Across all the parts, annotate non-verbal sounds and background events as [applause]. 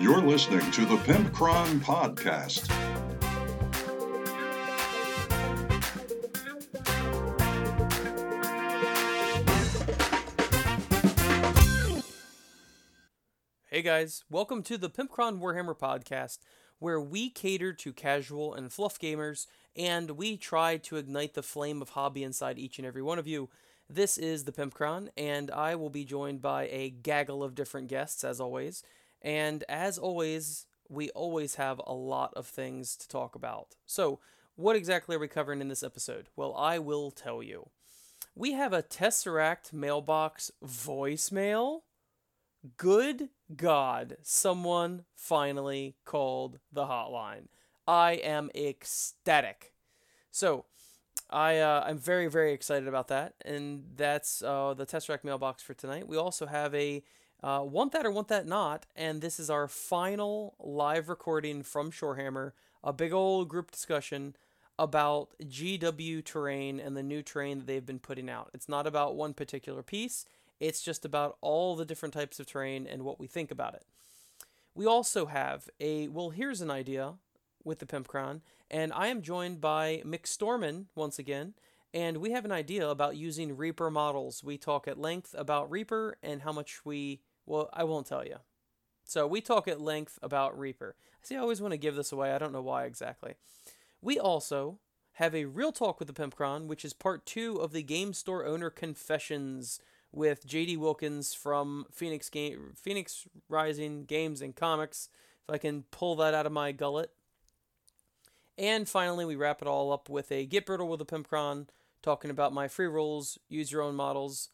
You're listening to the Pimp Pimpcron Podcast. Hey guys, welcome to the Pimpcron Warhammer podcast, where we cater to casual and fluff gamers, and we try to ignite the flame of hobby inside each and every one of you. This is the Pimpcron, and I will be joined by a gaggle of different guests, as always. And as always, we always have a lot of things to talk about. So, what exactly are we covering in this episode? Well, I will tell you. We have a Tesseract mailbox voicemail. Good God, someone finally called the hotline. I am ecstatic. So, I uh, I'm very very excited about that, and that's uh, the Tesseract mailbox for tonight. We also have a uh, want that or want that not, and this is our final live recording from Shorehammer, a big old group discussion about GW terrain and the new terrain that they've been putting out. It's not about one particular piece. It's just about all the different types of terrain and what we think about it. We also have a well, here's an idea with the Pimpcron, and I am joined by Mick Storman once again, and we have an idea about using Reaper models. We talk at length about Reaper and how much we well, I won't tell you. So we talk at length about Reaper. See, I always want to give this away. I don't know why exactly. We also have a real talk with the Pimpcron, which is part two of the Game Store Owner Confessions with JD Wilkins from Phoenix Game Phoenix Rising Games and Comics. If I can pull that out of my gullet. And finally, we wrap it all up with a Get Brittle with the Pimpcron, talking about my free rolls, use your own models,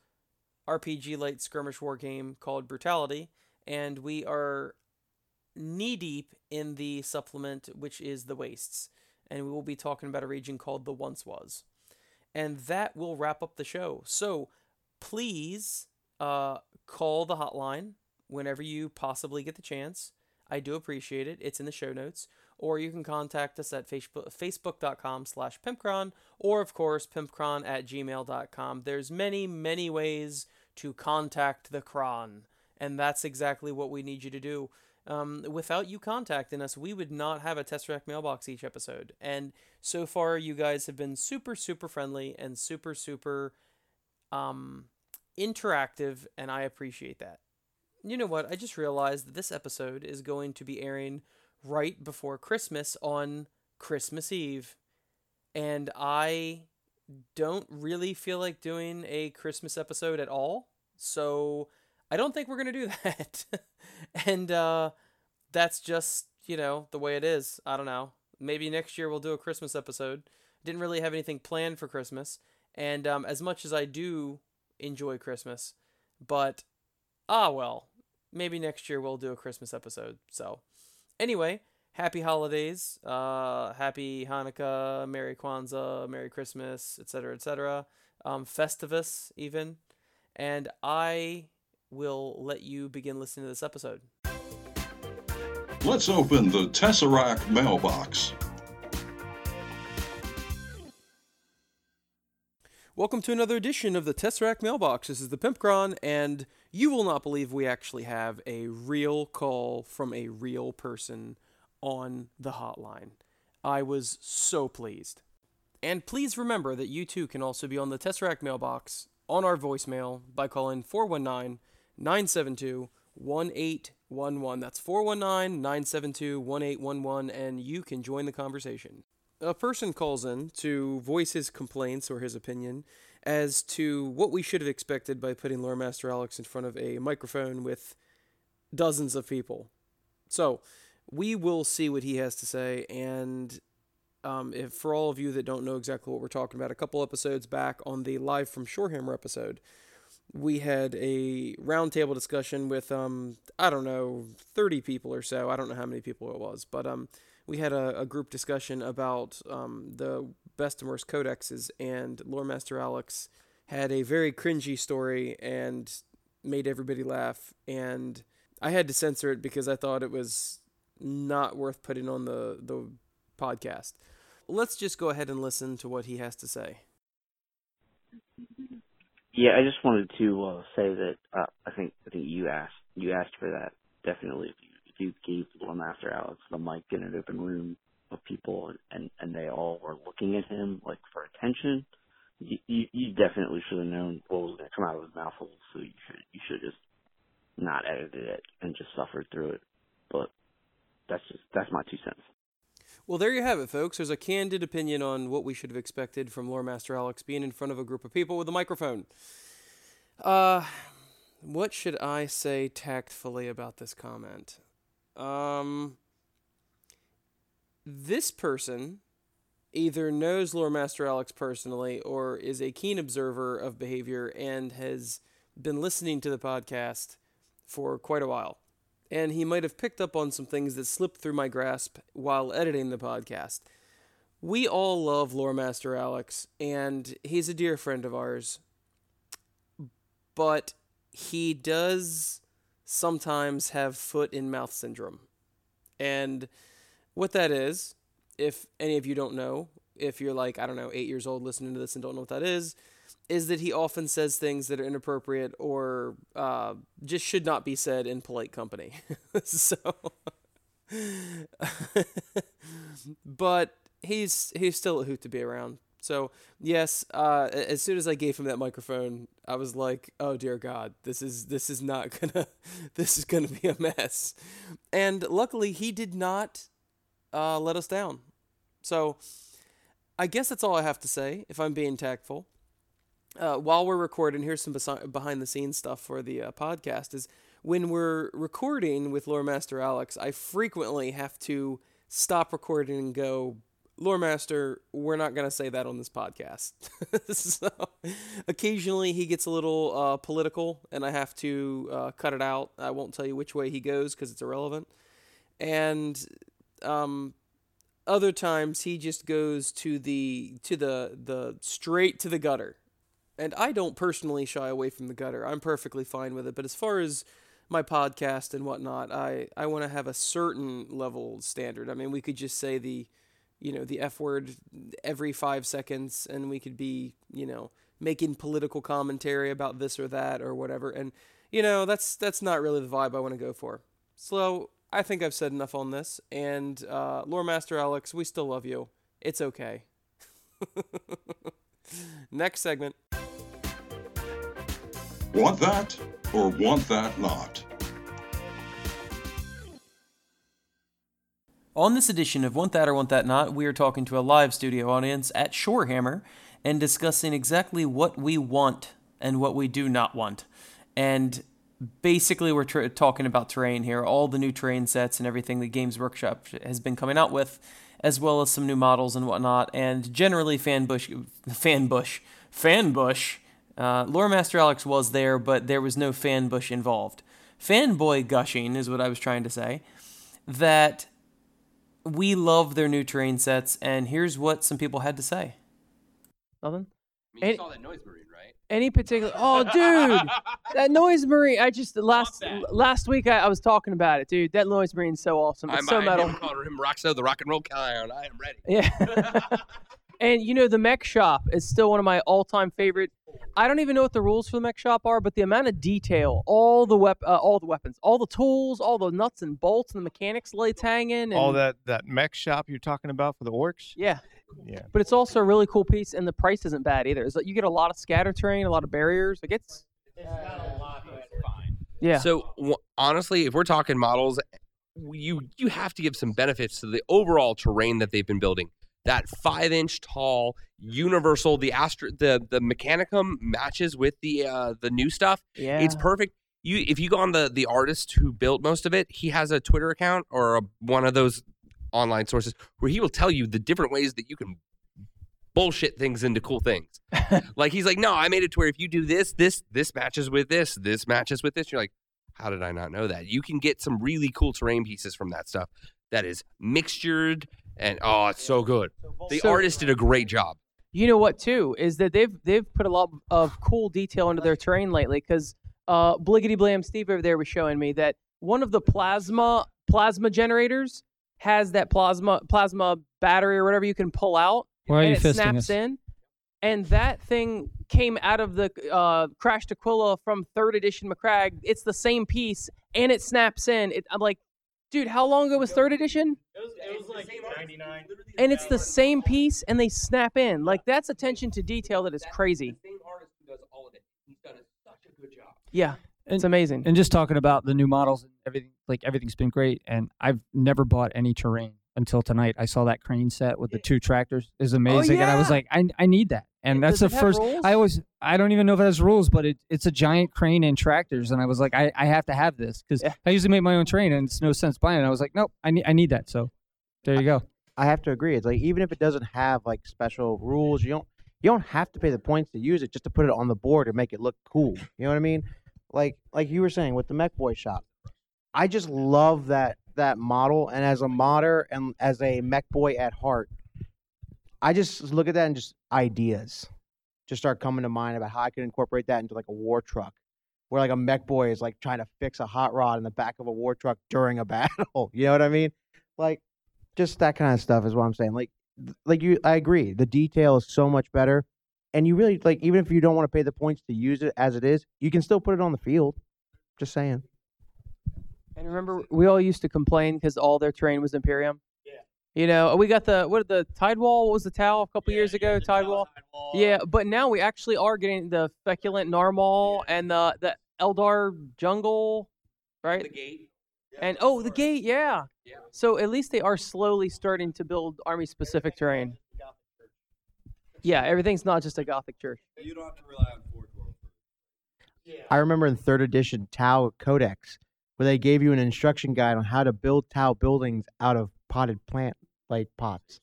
RPG light skirmish war game called Brutality, and we are knee deep in the supplement, which is the Wastes, and we will be talking about a region called the Once Was, and that will wrap up the show. So please uh, call the hotline whenever you possibly get the chance. I do appreciate it. It's in the show notes. Or you can contact us at Facebook, facebook.com slash pimpcron, or of course, pimpcron at gmail.com. There's many, many ways to contact the cron, and that's exactly what we need you to do. Um, without you contacting us, we would not have a Tesseract mailbox each episode. And so far, you guys have been super, super friendly and super, super um, interactive, and I appreciate that. You know what? I just realized that this episode is going to be airing right before Christmas on Christmas Eve. And I don't really feel like doing a Christmas episode at all. So I don't think we're going to do [laughs] that. and uh, that's just, you know, the way it is. I don't know. Maybe next year we'll do a Christmas episode. Didn't really have anything planned for Christmas. And um, as much as I do enjoy Christmas, but ah, well, maybe next year we'll do a Christmas episode. So, anyway, happy holidays, uh, happy Hanukkah, Merry Kwanzaa, Merry Christmas, etc., etc. Um, Festivus, even. And I will let you begin listening to this episode. Let's open the Tesseract mailbox. Welcome to another edition of the Tesseract Mailbox. This is the Pimpcron, and you will not believe we actually have a real call from a real person on the hotline. I was so pleased. And please remember that you too can also be on the Tesseract Mailbox on our voicemail by calling 419 972 1811. That's 419 972 1811, and you can join the conversation a person calls in to voice his complaints or his opinion as to what we should have expected by putting Lore Master Alex in front of a microphone with dozens of people. So we will see what he has to say. And um, if for all of you that don't know exactly what we're talking about, a couple episodes back on the live from Shorehammer episode, we had a roundtable discussion with um I don't know 30 people or so. I don't know how many people it was, but um we had a, a group discussion about um, the best and worst codexes, and Lore Master Alex had a very cringy story and made everybody laugh. And I had to censor it because I thought it was not worth putting on the, the podcast. Let's just go ahead and listen to what he has to say. Yeah, I just wanted to uh, say that uh, I think I think you asked you asked for that definitely if you gave Lore Master Alex the mic in an open room of people, and and they all were looking at him like for attention. You, you, you definitely should have known what was going to come out of his mouth, so you should you should just not edited it and just suffered through it. But that's just that's my two cents. Well, there you have it, folks. There's a candid opinion on what we should have expected from Lore Master Alex being in front of a group of people with a microphone. Uh, what should I say tactfully about this comment? Um, this person either knows Lore Master Alex personally or is a keen observer of behavior and has been listening to the podcast for quite a while. And he might have picked up on some things that slipped through my grasp while editing the podcast. We all love Lore Master Alex, and he's a dear friend of ours. But he does sometimes have foot in mouth syndrome. And what that is, if any of you don't know, if you're like, I don't know, eight years old listening to this and don't know what that is, is that he often says things that are inappropriate or uh, just should not be said in polite company. [laughs] so, [laughs] but he's he's still a hoot to be around. So yes, uh, as soon as I gave him that microphone, I was like, "Oh dear God, this is this is not gonna [laughs] this is gonna be a mess." And luckily, he did not uh, let us down. So I guess that's all I have to say. If I'm being tactful, uh, while we're recording, here's some behind the scenes stuff for the uh, podcast. Is when we're recording with Lore Master Alex, I frequently have to stop recording and go Lore Master, we're not going to say that on this podcast. [laughs] so occasionally he gets a little uh, political and I have to uh, cut it out. I won't tell you which way he goes because it's irrelevant. And um, other times he just goes to the to the the straight to the gutter. And I don't personally shy away from the gutter. I'm perfectly fine with it. But as far as my podcast and whatnot, I, I want to have a certain level standard. I mean, we could just say the you know, the F word every five seconds and we could be, you know, making political commentary about this or that or whatever. And, you know, that's that's not really the vibe I want to go for. So I think I've said enough on this. And uh, Lore Master Alex, we still love you. It's okay. [laughs] Next segment. Want that or want that not? On this edition of Want That or Want That Not, we are talking to a live studio audience at Shorehammer and discussing exactly what we want and what we do not want. And basically, we're tra- talking about terrain here, all the new terrain sets and everything that Games Workshop has been coming out with, as well as some new models and whatnot, and generally Fanbush, Fanbush, Fanbush. Uh, Lore Master Alex was there, but there was no Fanbush involved. Fanboy gushing is what I was trying to say. That we love their new terrain sets, and here's what some people had to say. Nothing. I mean, you Any- saw that noise marine, right? Any particular? Oh, dude, [laughs] that noise marine! I just last that. last week I, I was talking about it, dude. That noise marine's so awesome. It's I'm, so I'm metal. him calling him Roxo, the rock and roll clown. I am ready. Yeah. [laughs] and you know the mech shop is still one of my all-time favorite. I don't even know what the rules for the mech shop are, but the amount of detail, all the wep- uh, all the weapons, all the tools, all the nuts and bolts, and the mechanics lights hanging, and all that that mech shop you're talking about for the orcs. Yeah, Yeah. but it's also a really cool piece, and the price isn't bad either. It's like you get a lot of scatter terrain, a lot of barriers. Like it's yeah. So w- honestly, if we're talking models, you you have to give some benefits to the overall terrain that they've been building. That five inch tall universal, the astro, the the Mechanicum matches with the uh, the new stuff. yeah. It's perfect. You if you go on the the artist who built most of it, he has a Twitter account or a, one of those online sources where he will tell you the different ways that you can bullshit things into cool things. [laughs] like he's like, no, I made it to where if you do this, this this matches with this, this matches with this. You're like, how did I not know that? You can get some really cool terrain pieces from that stuff that is mixtured and oh, it's so good. The So- artist did a great job. You know what too is that they've they've put a lot of cool detail into their terrain lately because uh, Bliggity Blam Steve over there was showing me that one of the plasma plasma generators has that plasma plasma battery or whatever you can pull out Why are and you it fisting snaps us? in, and that thing came out of the uh, crashed Aquila from third edition Macragge. It's the same piece and it snaps in. It, I'm like, Dude, how long ago was third edition? It was like 99. And it's the same piece, and they snap in. Like that's attention to detail that is crazy. Same artist who does all of it. He's done such a good job. Yeah, And- it's amazing. And just talking about the new models and everything, like everything's been great. And I've never bought any terrain until tonight. I saw that crane set with the two tractors is oh, amazing, and I was like, I, I need that. And that's the first. rules? I always I don't even know if it has rules, but it, it's a giant crane and tractors, and I was like, I, I have to have this because Yeah. I usually make my own terrain, and it's no sense buying it. I was like, nope, I need I need that. So there you go. I have to agree. It's like even if it doesn't have like special rules, you don't you don't have to pay the points to use it just to put it on the board and make it look cool. You know what I mean? Like like you were saying with the Mekboy shop. I just love that that model and as a modder and as a Mekboy at heart, I just look at that and just ideas just start coming to mind about how I could incorporate that into like a war truck. Where like a Mekboy is like trying to fix a hot rod in the back of a war truck during a [laughs] battle. You know what I mean? Like just that kind of stuff is what I'm saying. Like, like you, I agree. The detail is so much better, and you really like even if you don't want to pay the points to use it as it is, you can still put it on the field. Just saying. And remember, we all used to complain because all their terrain was Imperium. Yeah. You know, we got the what the Tide Wall? What was the towel a couple years ago? Tide Wall. Yeah, but now we actually are getting the feculent Gnarlmaw and the the Eldar Jungle, right? The gate. And oh, the gate, yeah. Yeah. So at least they are slowly starting to build army specific terrain. Yeah, everything's not just a Gothic church. You don't have to rely on Forge World. I remember in third edition Tau Codex where they gave you an instruction guide on how to build Tau buildings out of potted plant like pots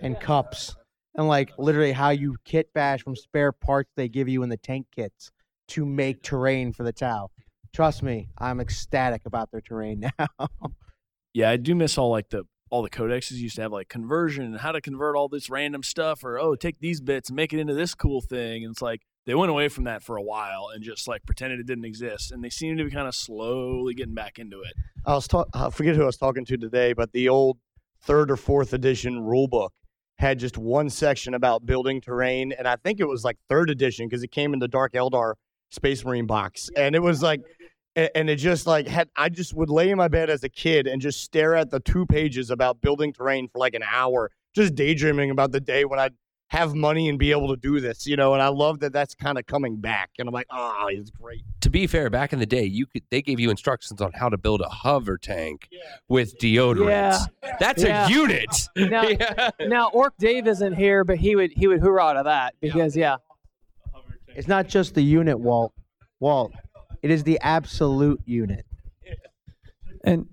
and [laughs] cups, and like literally how you kit bash from spare parts they give you in the tank kits to make terrain for the Tau. Trust me, I'm ecstatic about their terrain [laughs] now. Yeah, I do miss all like the all the codexes used to have like conversion and how to convert all this random stuff or oh take these bits and make it into this cool thing and it's like they went away from that for a while and just like pretended it didn't exist and they seem to be kind of slowly getting back into it. I was ta- I forget who I was talking to today, but the old third or fourth edition rule book had just one section about building terrain, and I think it was like third edition because it came in the Dark Eldar Space Marine box, and it was like, a- and it just like had I just would lay in my bed as a kid and just stare at the two pages about building terrain for like an hour, just daydreaming about the day when I'd have money and be able to do this, you know. And I love that that's kind of coming back, and I'm like, oh, it's great. To be fair, back in the day, you could they gave you instructions on how to build a hover tank with deodorant. Yeah. That's Yeah. a unit. [laughs] Now, [laughs] Yeah. now Orc Dave isn't here, but he would he would hoorah to that because yeah, it's not just the unit, Walt. Walt, it is the absolute unit. And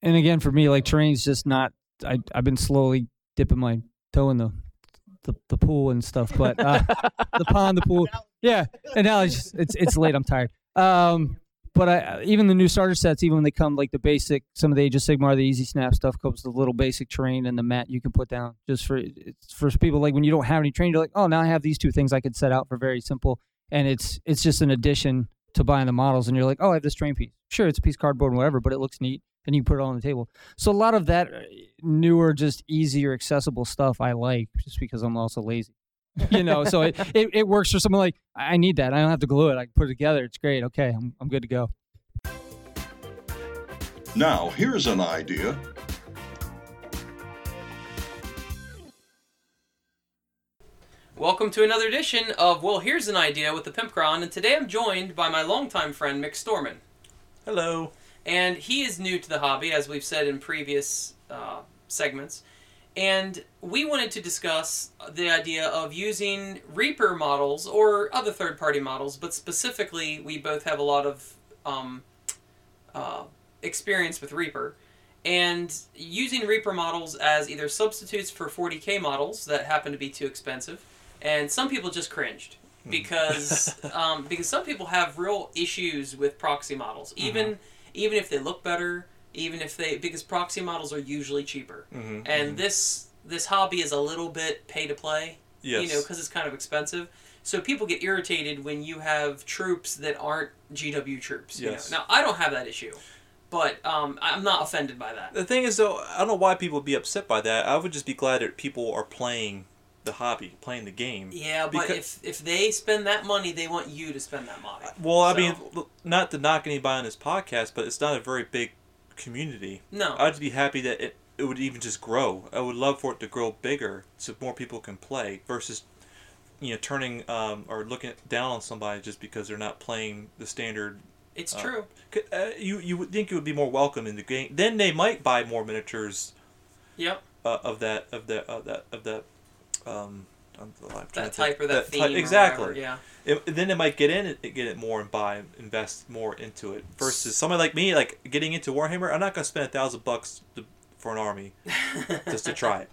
and again for me, like terrain's just not. I I've been slowly dipping my toe in the the, the pool and stuff, but uh, [laughs] the pond, the pool, yeah. And now it's just, it's it's late. I'm tired. Um, but I even the new starter sets, even when they come like the basic, some of the Age of Sigmar, the Easy Snap stuff comes with the little basic terrain and the mat you can put down just for it's for people like when you don't have any terrain, you're like, oh, now I have these two things I could set out for very simple, and it's it's just an addition to buying the models, and you're like, oh, I have this train piece. Sure, it's a piece of cardboard and whatever, but it looks neat, and you put it on the table. So a lot of that uh, newer, just easier, accessible stuff I like, just because I'm also lazy. [laughs] you know, so it, it, it works for someone like I I need that. I don't have to glue it. I can put it together. It's great. Okay, I'm I'm good to go. Now, here's an idea. Welcome to another edition of Well, Here's an Idea with the Pimp Pimpcron, and today I'm joined by my longtime friend Mick Storman. Hello. And he is new to the hobby, as we've said in previous uh, segments. And we wanted to discuss the idea of using Reaper models or other third party models, but specifically, we both have a lot of um, uh, experience with Reaper. And using Reaper models as either substitutes for 40k models that happen to be too expensive, and some people just cringed because [laughs] um, because some people have real issues with proxy models, even even if they look better, even if they because proxy models are usually cheaper, and this this hobby is a little bit pay to play, you know, because it's kind of expensive. So people get irritated when you have troops that aren't GW troops. you Yes. know? Now I don't have that issue, but um, I'm not offended by that. The thing is, though, I don't know why people would be upset by that. I would just be glad that people are playing the hobby, playing the game. Yeah, but Because- if if they spend that money, they want you to spend that money. Well, I So- mean, not to knock anybody on this podcast, but it's not a very big community. No. I'd be happy that it, it would even just grow. I would love for it to grow bigger so more people can play versus you know turning um, or looking down on somebody just because they're not playing the standard. It's uh, true. Uh, you you would think it would be more welcome in the game. Then they might buy more miniatures Yep. uh, of that of that of that of that um I'm- I'm trying That to think. type or that, type- theme. or exactly. whatever, Yeah. It, then it might get in it, get it more and buy, invest more into it. Versus somebody like me, like getting into Warhammer, I'm not gonna spend a thousand bucks for an army [laughs] just to try it.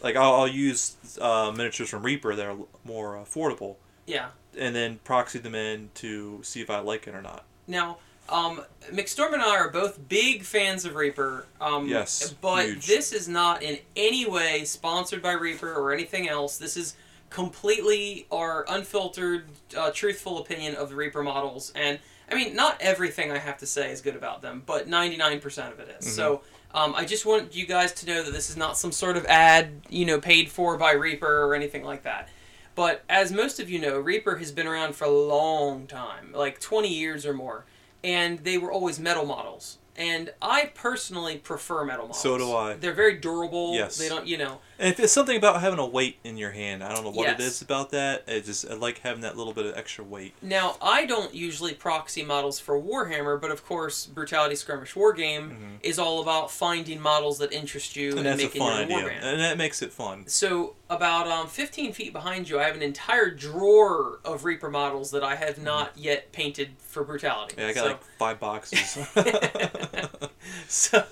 Like I'll, I'll use uh, miniatures from Reaper that are more affordable, Yeah. and then proxy them in to see if I like it or not. Now, um, McStorm and I are both big fans of Reaper. Um, Yes, But huge. this is not in any way sponsored by Reaper or anything else. This is completely our unfiltered, uh, truthful opinion of the Reaper models. And, I mean, not everything I have to say is good about them, but 99% of it is. So, um, I just want you guys to know that this is not some sort of ad, you know, paid for by Reaper or anything like that. But as most of you know, Reaper has been around for a long time, like 20 years or more, and they were always metal models. And I personally prefer metal models. So do I. They're very durable. Yes. They don't, you know. And if it's something about having a weight in your hand, I don't know what it Yes. is about that. It just I like having that little bit of extra weight. Now, I don't usually proxy models for Warhammer, but of course, Brutality Skirmish Wargame is all about finding models that interest you and, Mm-hmm. and making your idea, warband. and that makes it fun. So about um, 15 feet behind you, I have an entire drawer of Reaper models that I have not yet painted for Brutality. Mm-hmm. Yeah, I got so, like five boxes. [laughs] [laughs] [laughs] so,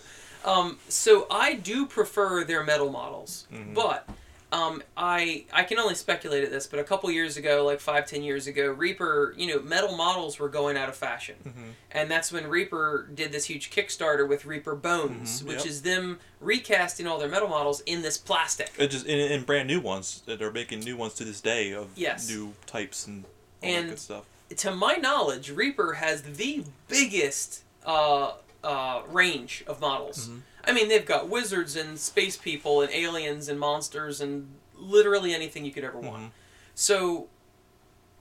um, so I do prefer their metal models, Mhm. but um, I I can only speculate at this. But a couple years ago, like five ten years ago, Reaper, you know, metal models were going out of fashion, Mhm. and that's when Reaper did this huge Kickstarter with Reaper Bones, Mhm, which yep. is them recasting all their metal models in this plastic. It just and, and brand new ones They're making new ones to this day of Yes. new types and all And- that good stuff. to my knowledge, Reaper has the biggest uh, uh, range of models. Mhm. I mean, they've got wizards and space people and aliens and monsters and literally anything you could ever want. Mhm. So,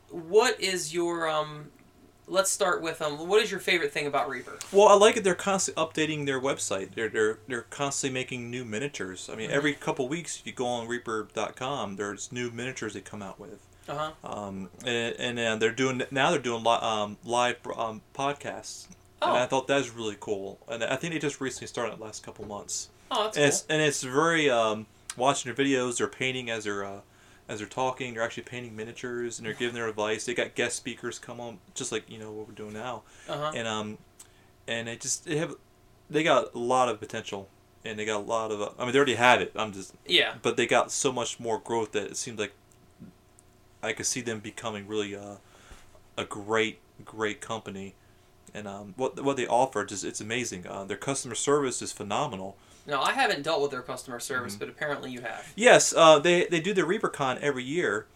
what is your um? Let's start with um. What is your favorite thing about Reaper? Well, I like it. They're constantly updating their website. They're they're they're constantly making new miniatures. I mean, Mhm. every couple weeks, if you go on Reaper.com, there's new miniatures they come out with. Uh huh. Um, and and uh, they're doing now. They're doing li- um, live um, podcasts. Oh. And I thought that was really cool. And I think they just recently started the last couple months. Oh, that's and cool. it's and it's very um, watching their videos. They're painting as they're uh, as they're talking. They're actually painting miniatures and they're giving their advice. They got guest speakers come on, just like you know what we're doing now. Uh huh. And um, and they just they have they got a lot of potential. And they got a lot of. Uh, I mean, they already had it. I'm just. Yeah. But they got so much more growth that it seems like I could see them becoming really uh, a great, great company. And um, what what they offer just it's amazing. Uh, their customer service is phenomenal. Now I haven't dealt with their customer service, Mm-hmm. but apparently you have. Yes, uh, they they do the ReaperCon every year,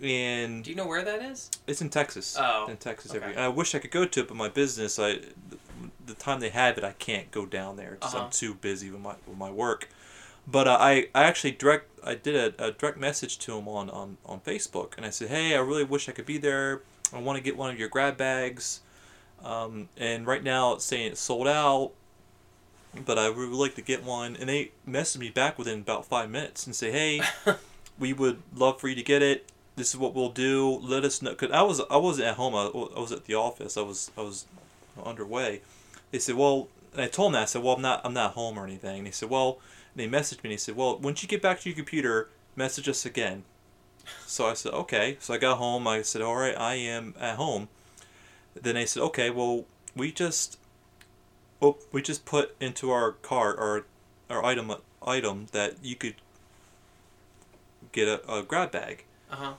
and Do you know where that is? it's in Texas. Oh, in Texas okay. every. I wish I could go to it, but my business, I the, time they have it, I can't go down there. Uh-huh. I'm too busy with my with my work. But uh, I I actually direct I did a, a direct message to him on, on on Facebook, and I said, hey, I really wish I could be there. I want to get one of your grab bags. Um, and right now it's saying it's sold out, but I would like to get one. And they messaged me back within about five minutes and say, hey, [laughs] we would love for you to get it. This is what we'll do. Let us know. Cause I was I wasn't at home. I, I was at the office. I was I was underway. They said, well, and I told them that. I said, well, I'm not I'm not home or anything. And they said, well, and they messaged me. and They said, well, once you get back to your computer, message us again. So I said, okay. So I got home. I said, all right, I am at home. Then they said, okay, well, we just, oh, we just put into our cart our, our item item that you could get a, a grab bag. Uh huh.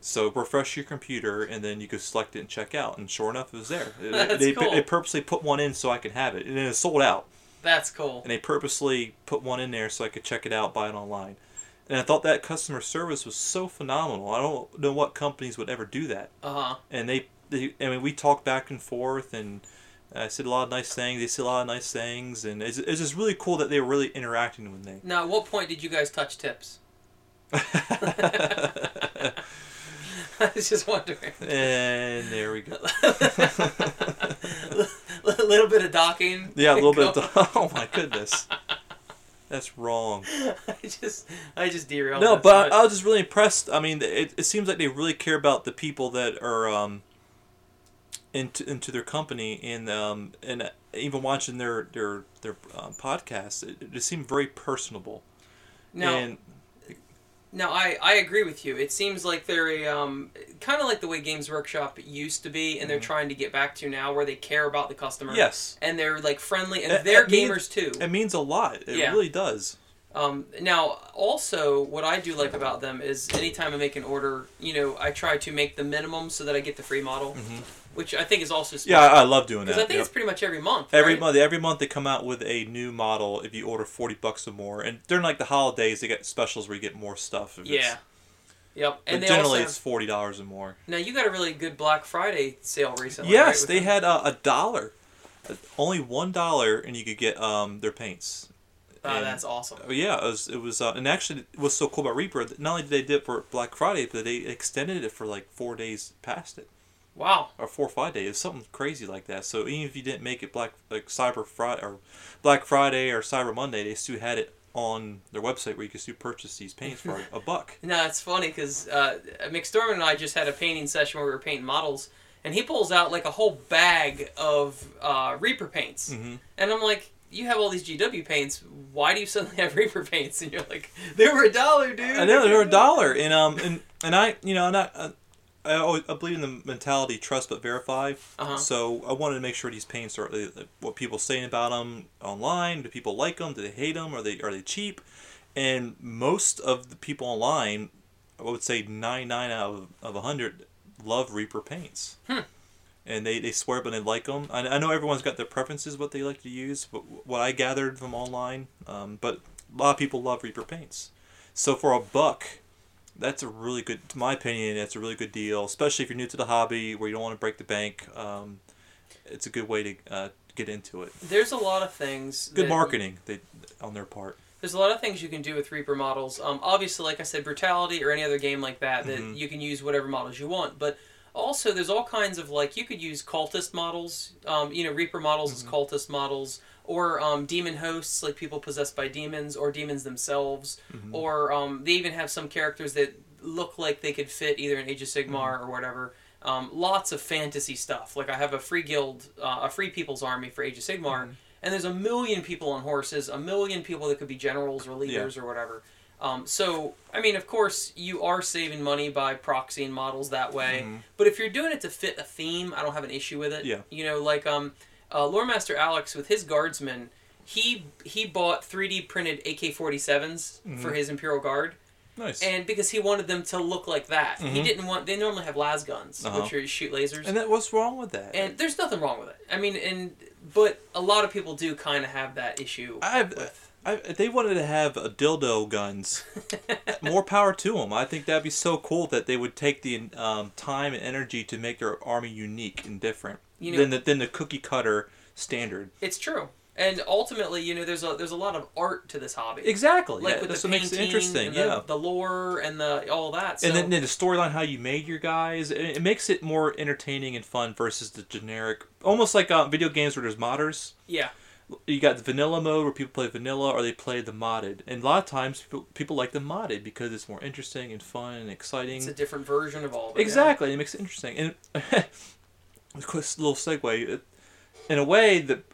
So refresh your computer, and then you could select it and check out. And sure enough, it was there. [laughs] They- That's they, cool. they purposely put one in so I could have it, and then it sold out. That's cool. And they purposely put one in there so I could check it out, buy it online. And I thought that customer service was so phenomenal. I don't know what companies would ever do that. Uh huh. And they, they I mean, we talked back and forth, and I said a lot of nice things. They said a lot of nice things, and it's, it's just really cool that they were really interacting with me. Now, at what point did you guys touch tips? [laughs] [laughs] I was just wondering. And there we go. [laughs] A little bit of docking. Yeah, a little bit. Go- Of, oh my goodness, that's wrong. I just, I just derailed. No, but so I was just really impressed. I mean, it, it seems like they really care about the people that are um, into into their company, and um, and uh, even watching their their their um, podcasts, it, it just seemed very personable. Now, and No, I, I agree with you. It seems like they're a um, kind of like the way Games Workshop used to be, and they're trying to get back to now, where they care about the customer. Mm-hmm. Yes. and they're like friendly, and It- they're it means- gamers too. it means a lot. It Yeah. really does. Um, now, also, what I do like about them is anytime I make an order, you know, I try to make the minimum so that I get the free model, which I think is also Mm-hmm. Yeah, I I love doing that. because. I think yep. it's pretty much every month. Every right? month, every month they come out with a new model. If you order forty bucks or more, and during like the holidays, they get specials where you get more stuff. If it's- Yeah. Yep, and but they generally also it's forty dollars or more. Now you got a really good Black Friday sale recently. yes, right, they them? had uh, a dollar, only one dollar, and you could get um their paints. Oh, And- that's awesome. oh, Yeah, it was. It was, uh, and actually, it was so cool about Reaper. Not only did they do it for Black Friday, but they extended it for like four days past it. Wow. Or four or five days, something crazy like that. So even if you didn't make it Black like Cyber Friday or Black Friday or Cyber Monday, they still had it on their website where you could still purchase these paints for a [laughs] buck. No, it's funny because uh, McStorm and I just had a painting session where we were painting models, and he pulls out like a whole bag of uh, Reaper paints, Mhm. and I'm like, "You have all these GW paints. Why do you suddenly [laughs] have Reaper paints?" And you're like, "They were a dollar, dude." I know they were a dollar, and um, and and I, you know, not. Uh, I always I believe in the mentality trust but verify. Uh-huh. So I wanted to make sure these paints are uh, what people saying about them online. Do people like them? Do they hate them? Are they are they cheap? And most of the people online, I would say ninety nine out of of hundred, love Reaper paints. Hmm. And they, they swear but they like them. I, I know everyone's got their preferences what they like to use, but what I gathered from online, um, but a lot of people love Reaper paints. So for a buck, that's a really good, to my opinion, that's a really good deal, especially if you're new to the hobby where you don't want to break the bank. Um, it's a good way to uh, get into it. There's a lot of things. Good marketing they, on their part. There's a lot of things you can do with Reaper models. Um, obviously, like I said, Brutality or any other game like that, that Mhm. you can use whatever models you want. But also, there's all kinds of like you could use cultist models. Um, you know, Reaper models as cultist models, or um, demon hosts like people possessed by demons, or demons themselves, or um, they even have some characters that look like they could fit either in Age of Sigmar or whatever. Um, lots of fantasy stuff. Like I have a free guild, uh, a free people's army for Age of Sigmar, and there's a million people on horses, a million people that could be generals or leaders or whatever. Um, so, I mean, of course, you are saving money by proxying models that way. Mhm. But if you're doing it to fit a theme, I don't have an issue with it. Yeah. You know, like um, uh, Lore Master Alex with his guardsmen, he he bought 3D printed AK-47s for Mhm. his Imperial Guard. Nice. And because he wanted them to look like that, he Mhm. didn't want. They normally have las guns, Uh-huh. which are shoot lasers. And that, what's wrong with that? And there's nothing wrong with it. I mean, and but a lot of people do kind of have that issue. I've, I, they wanted to have a dildo guns, [laughs] more power to them. I think that'd be so cool that they would take the um, time and energy to make their army unique and different You know- than the than the cookie cutter standard. It's true. And ultimately, you know, there's a there's a lot of art to this hobby. Exactly. Like yeah, with the it painting interesting. and the, yeah. the lore and the all that. So, and then, then the storyline, how you made your guys, it, it makes it more entertaining and fun versus the generic, almost like uh, video games where there's modders. yeah, You got the vanilla mode where people play vanilla, or they play the modded. And a lot of times, people, people like the modded because it's more interesting and fun and exciting. it's a different version of all of it. yeah. Exactly, it makes it interesting. And [laughs] a quick little segue. In a way, that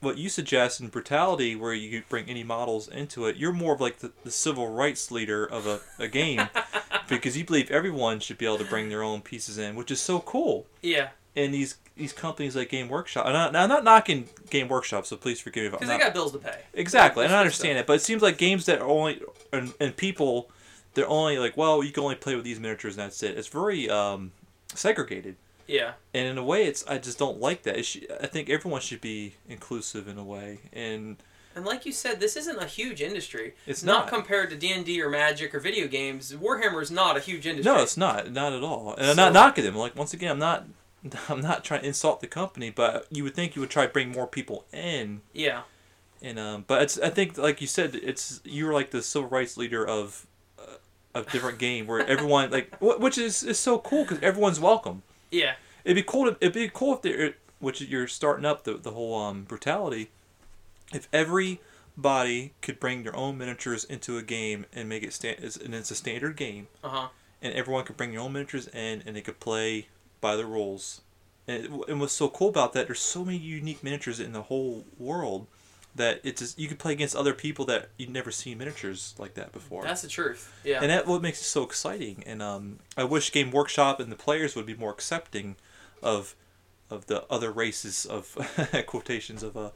what you suggest in brutality, where you bring any models into it, you're more of like the, the civil rights leader of a, a game, [laughs] because you believe everyone should be able to bring their own pieces in, which is so cool. Yeah, And these these companies like Game Workshop, and I, I'm not knocking Game Workshop, so please forgive me if I'm because not. they got bills to pay. Exactly, and I understand it, but it seems like games that are only and, and people, they're only like, well, you can only play with these miniatures and that's it. It's very um, segregated, Yeah, and in a way, it's I just don't like that. Should, I think everyone should be inclusive in a way, and and like you said, this isn't a huge industry. It's not, not. compared to D and D or Magic or video games. Warhammer is not a huge industry. no, it's not, not at all. And I'm not knocking them. Like once again, I'm not, [laughs] I'm not trying to insult the company, but you would think you would try to bring more people in. Yeah, And um, but it's I think like you said, it's you're like the civil rights leader of uh, a different [laughs] game where everyone like which is is so cool because everyone's welcome. Yeah. It'd be cool. To, it'd be cool if they which you're starting up the the whole um brutality. If everybody could bring their own miniatures into a game and make it stand, and it's a standard game, Uh huh. and everyone could bring their own miniatures in and they could play by the rules. And, it, and what's so cool about that, there's so many unique miniatures in the whole world that it's just, you can play against other people that you've never seen miniatures like that before. That's the truth. Yeah. And that's what makes it so exciting. And um, I wish Game Workshop and the players would be more accepting of of the other races of [laughs] quotations of uh,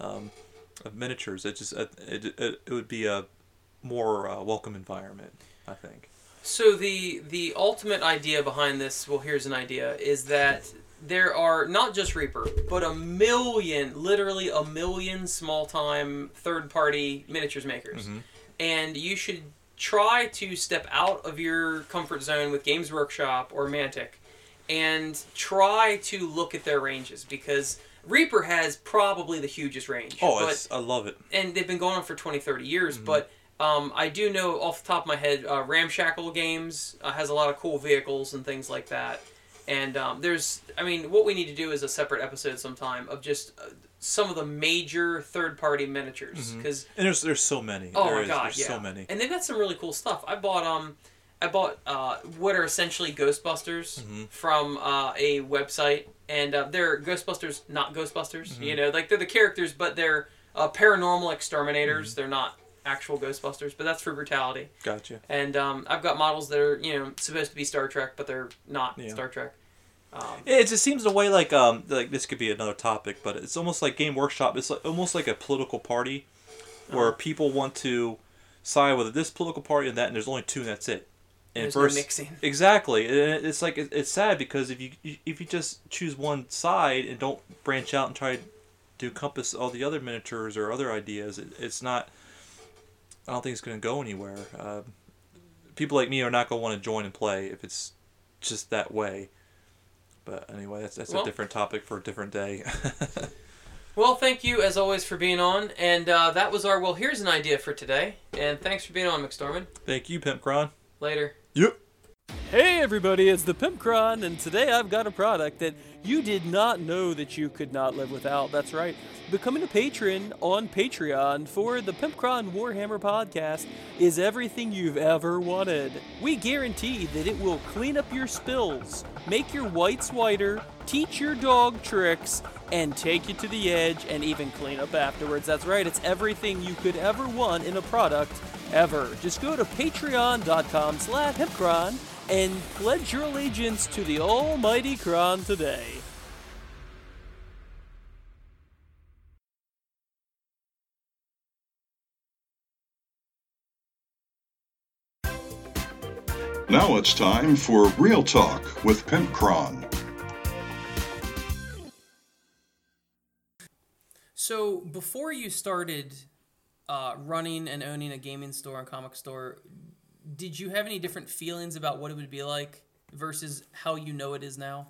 um, of miniatures. It just it, it, it, it would be a more uh, welcome environment. I think. So the the ultimate idea behind this, well, here's an idea, is that there are not just Reaper, but a million, literally a million small time third party miniatures makers. Mhm. And you should try to step out of your comfort zone with Games Workshop or Mantic and try to look at their ranges because Reaper has probably the hugest range. Oh, but I love it. and they've been going on for 20 30 years Mm-hmm. but um, i do know off the top of my head uh, ramshackle games uh, has a lot of cool vehicles and things like that and um, there's i mean what we need to do is a separate episode sometime of just uh, some of the major third party miniatures because And there's there's so many. oh There my is- god yeah so many. and they've got some really cool stuff i bought um i bought uh, what are essentially ghostbusters Mhm. from uh, a website and uh, they're ghostbusters not ghostbusters Mhm. you know like they're the characters but they're uh, paranormal exterminators Mm-hmm. they're not actual ghostbusters but that's for brutality Gotcha. and um, i've got models that are you know supposed to be star trek but they're not Yeah. star trek um, It just seems the way like um like this could be another topic, but it's almost like Game Workshop. It's like, almost like a political party, where Uh-huh. people want to side with this political party and that, and there's only two, and that's it. And There's no mixing. [laughs] Exactly, and it's like it- it's sad because if you if you just choose one side and don't branch out and try to encompass all the other miniatures or other ideas, it, it's not. I don't think it's going to go anywhere. Uh, people like me are not going to want to join and play if it's just that way. But anyway, that's that's Well- a different topic for a different day. [laughs] well thank you as always for being on and uh, that was our well here's an idea for today and thanks for being on mcstorman Thank you, Pimp Cron. later Yep. Hey everybody, it's the Pimpcron, and today I've got a product that you did not know that you could not live without. That's right. Becoming a patron on Patreon for the Pimpcron Warhammer podcast is everything you've ever wanted. We guarantee that it will clean up your spills, make your whites whiter, teach your dog tricks, and take you to the edge and even clean up afterwards. That's right, it's everything you could ever want in a product ever. Just go to patreon.com slash pimpcron and pledge your allegiance to the almighty Kron today. Now it's time for Real Talk with Pimp Cron. So before you started uh, running and owning a gaming store and comic store, did you have any different feelings about what it would be like versus how you know it is now?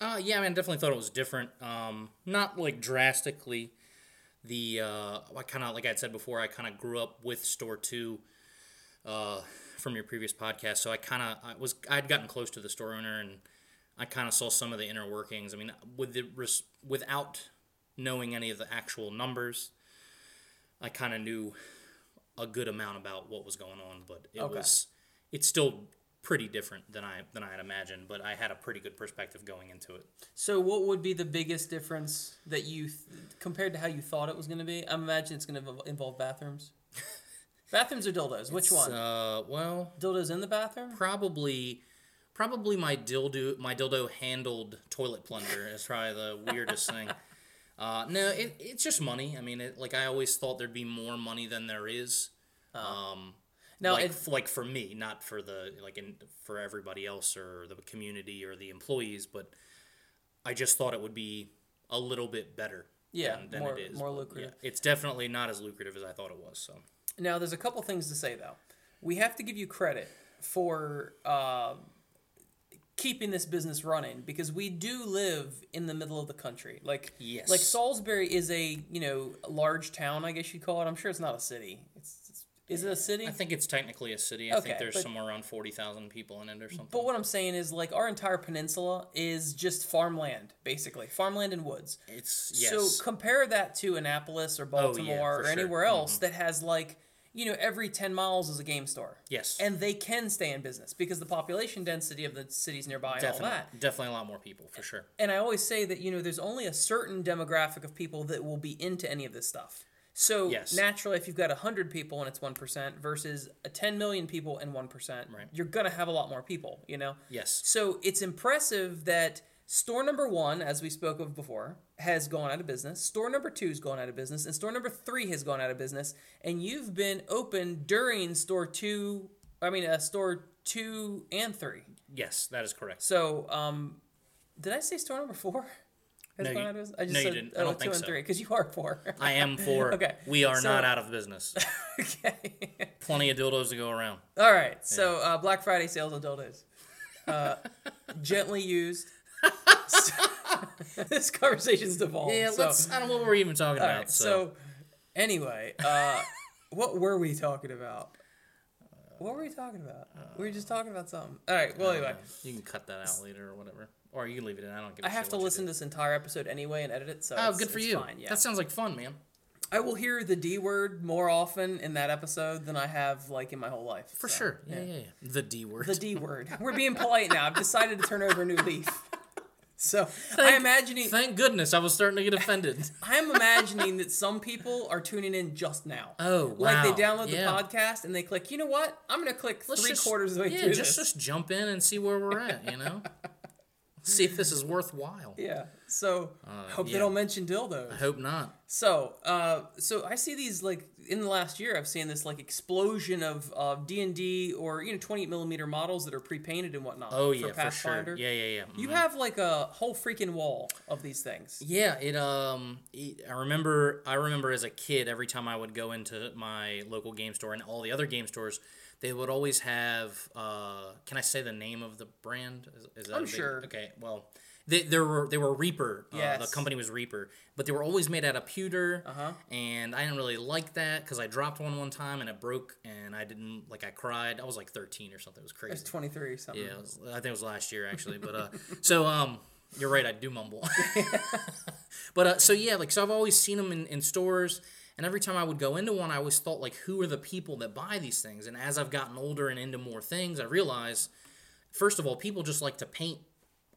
Uh, yeah, I mean, I definitely thought it was different. Um, not like drastically. The uh, I kind of like I said before, I kind of grew up with Store Two uh, from your previous podcast, so I kind of I was I'd gotten close to the store owner and I kind of saw some of the inner workings. I mean, with the without knowing any of the actual numbers, I kind of knew a good amount about what was going on, but it Okay. was it's still pretty different than I than I had imagined, but I had a pretty good perspective going into it. So what would be the biggest difference that you th- compared to how you thought it was going to be? I imagine it's going to involve bathrooms. [laughs] bathrooms or dildos? Which It's, one? Uh, well, dildos in the bathroom. Probably, probably my dildo my dildo handled toilet plunger is probably the weirdest thing. [laughs] Uh, no, it, it's just money. I mean, it, like I always thought there'd be more money than there is. Um, Now, like, it- like for me, not for the like in, for everybody else or the community or the employees, but I just thought it would be a little bit better. Yeah, than, than more- it is. more lucrative. Yeah, it's definitely not as lucrative as I thought it was. So. Now, there's a couple things to say though. We have to give you credit for uh, keeping this business running because we do live in the middle of the country. Like, Yes. like Salisbury is a you know large town, I guess you'd call it. I'm sure it's not a city. It's, it's Is it a city? I think it's technically a city. I Okay, think there's but- somewhere around forty thousand people in it or something. But what I'm saying is, like, our entire peninsula is just farmland, basically farmland and woods. It's yes. Oh, So compare that to Annapolis or oh, yeah, Baltimore for or sure. anywhere else mm-hmm. that has like, you know, every 10 miles is a game store. Yes. And they can stay in business because the population density of the cities nearby and all definitely, that. definitely a lot more people for sure. And I always say that, you know, there's only a certain demographic of people that will be into any of this stuff. So Yes. naturally, if you've got 100 people and it's 1% versus a 10 million people and 1%, Right. you're going to have a lot more people, you know? Yes. So it's impressive that store number one, as we spoke of before, has gone out of business. Store number two has gone out of business, and store number three has gone out of business. And you've been open during store two. I mean, uh, store two and three. Yes, that is correct. So, um, did I say store number four? Has No, gone you- out of business? I just no, you said didn't. I uh, don't two think and so. three because you are four. I am four. [laughs] okay. We are So- not out of business. [laughs] okay. Plenty of dildos to go around. All right. So uh, Black Friday sales of dildos, uh, [laughs] gently used. [laughs] this conversation's devolved. Yeah, so- let's. I don't know what we're even talking All about. right, so. so anyway, uh, [laughs] what were we talking about? What were we talking about? we were just talking about something. All right. Well, anyway, know. you can cut that out later or whatever, or you can leave it in. I don't give. I a have shit to listen to this entire episode anyway and edit it. So. Oh, good for you. Fine, yeah. That sounds like fun, man. I will hear the D word more often in that episode than I have like in my whole life. For so, sure. Yeah, yeah, yeah. The D word. The D word. We're being polite now. I've decided to turn over a new leaf. [laughs] So [laughs] I'm Thank- imagining. Thank goodness I was starting to get offended. [laughs] I'm imagining that some people are tuning in just now. Oh, wow. Like they download Yeah. the podcast and they click. You know what? I'm gonna click Let's three just- quarters of the way yeah, through just this. just jump in and see where we're at. You know, [laughs] see if this is worthwhile. Yeah. So hope yeah. they don't mention dildos. I hope not. So, uh, so I see these like in the last year. I've seen this like explosion of of D and D or you know 28 millimeter models that are pre painted and whatnot. Oh yeah, for Pathfinder. sure. Yeah, yeah, yeah. You Mhm. have like a whole freaking wall of these things. Yeah, it um it, I remember I remember as a kid every time I would go into my local game store and all the other game stores, they would always have uh can I say the name of the brand? Is, is that I'm big- sure. Okay, well, they there were they were Reaper. Uh, Yes. the company was Reaper, but they were always made out of pewter. Uh-huh. And I didn't really like that cuz I dropped one one time and it broke and I didn't like I cried. I was like 13 or something. It was crazy. It's 23 or something. Yeah, was, I think it was last year actually. But uh, [laughs] so um, you're right. I do mumble. [laughs] [laughs] but uh, so yeah, like so I've always seen them in, in stores, and every time I would go into one, I always thought like, who are the people that buy these things? And as I've gotten older and into more things, I realize, first of all, people just like to paint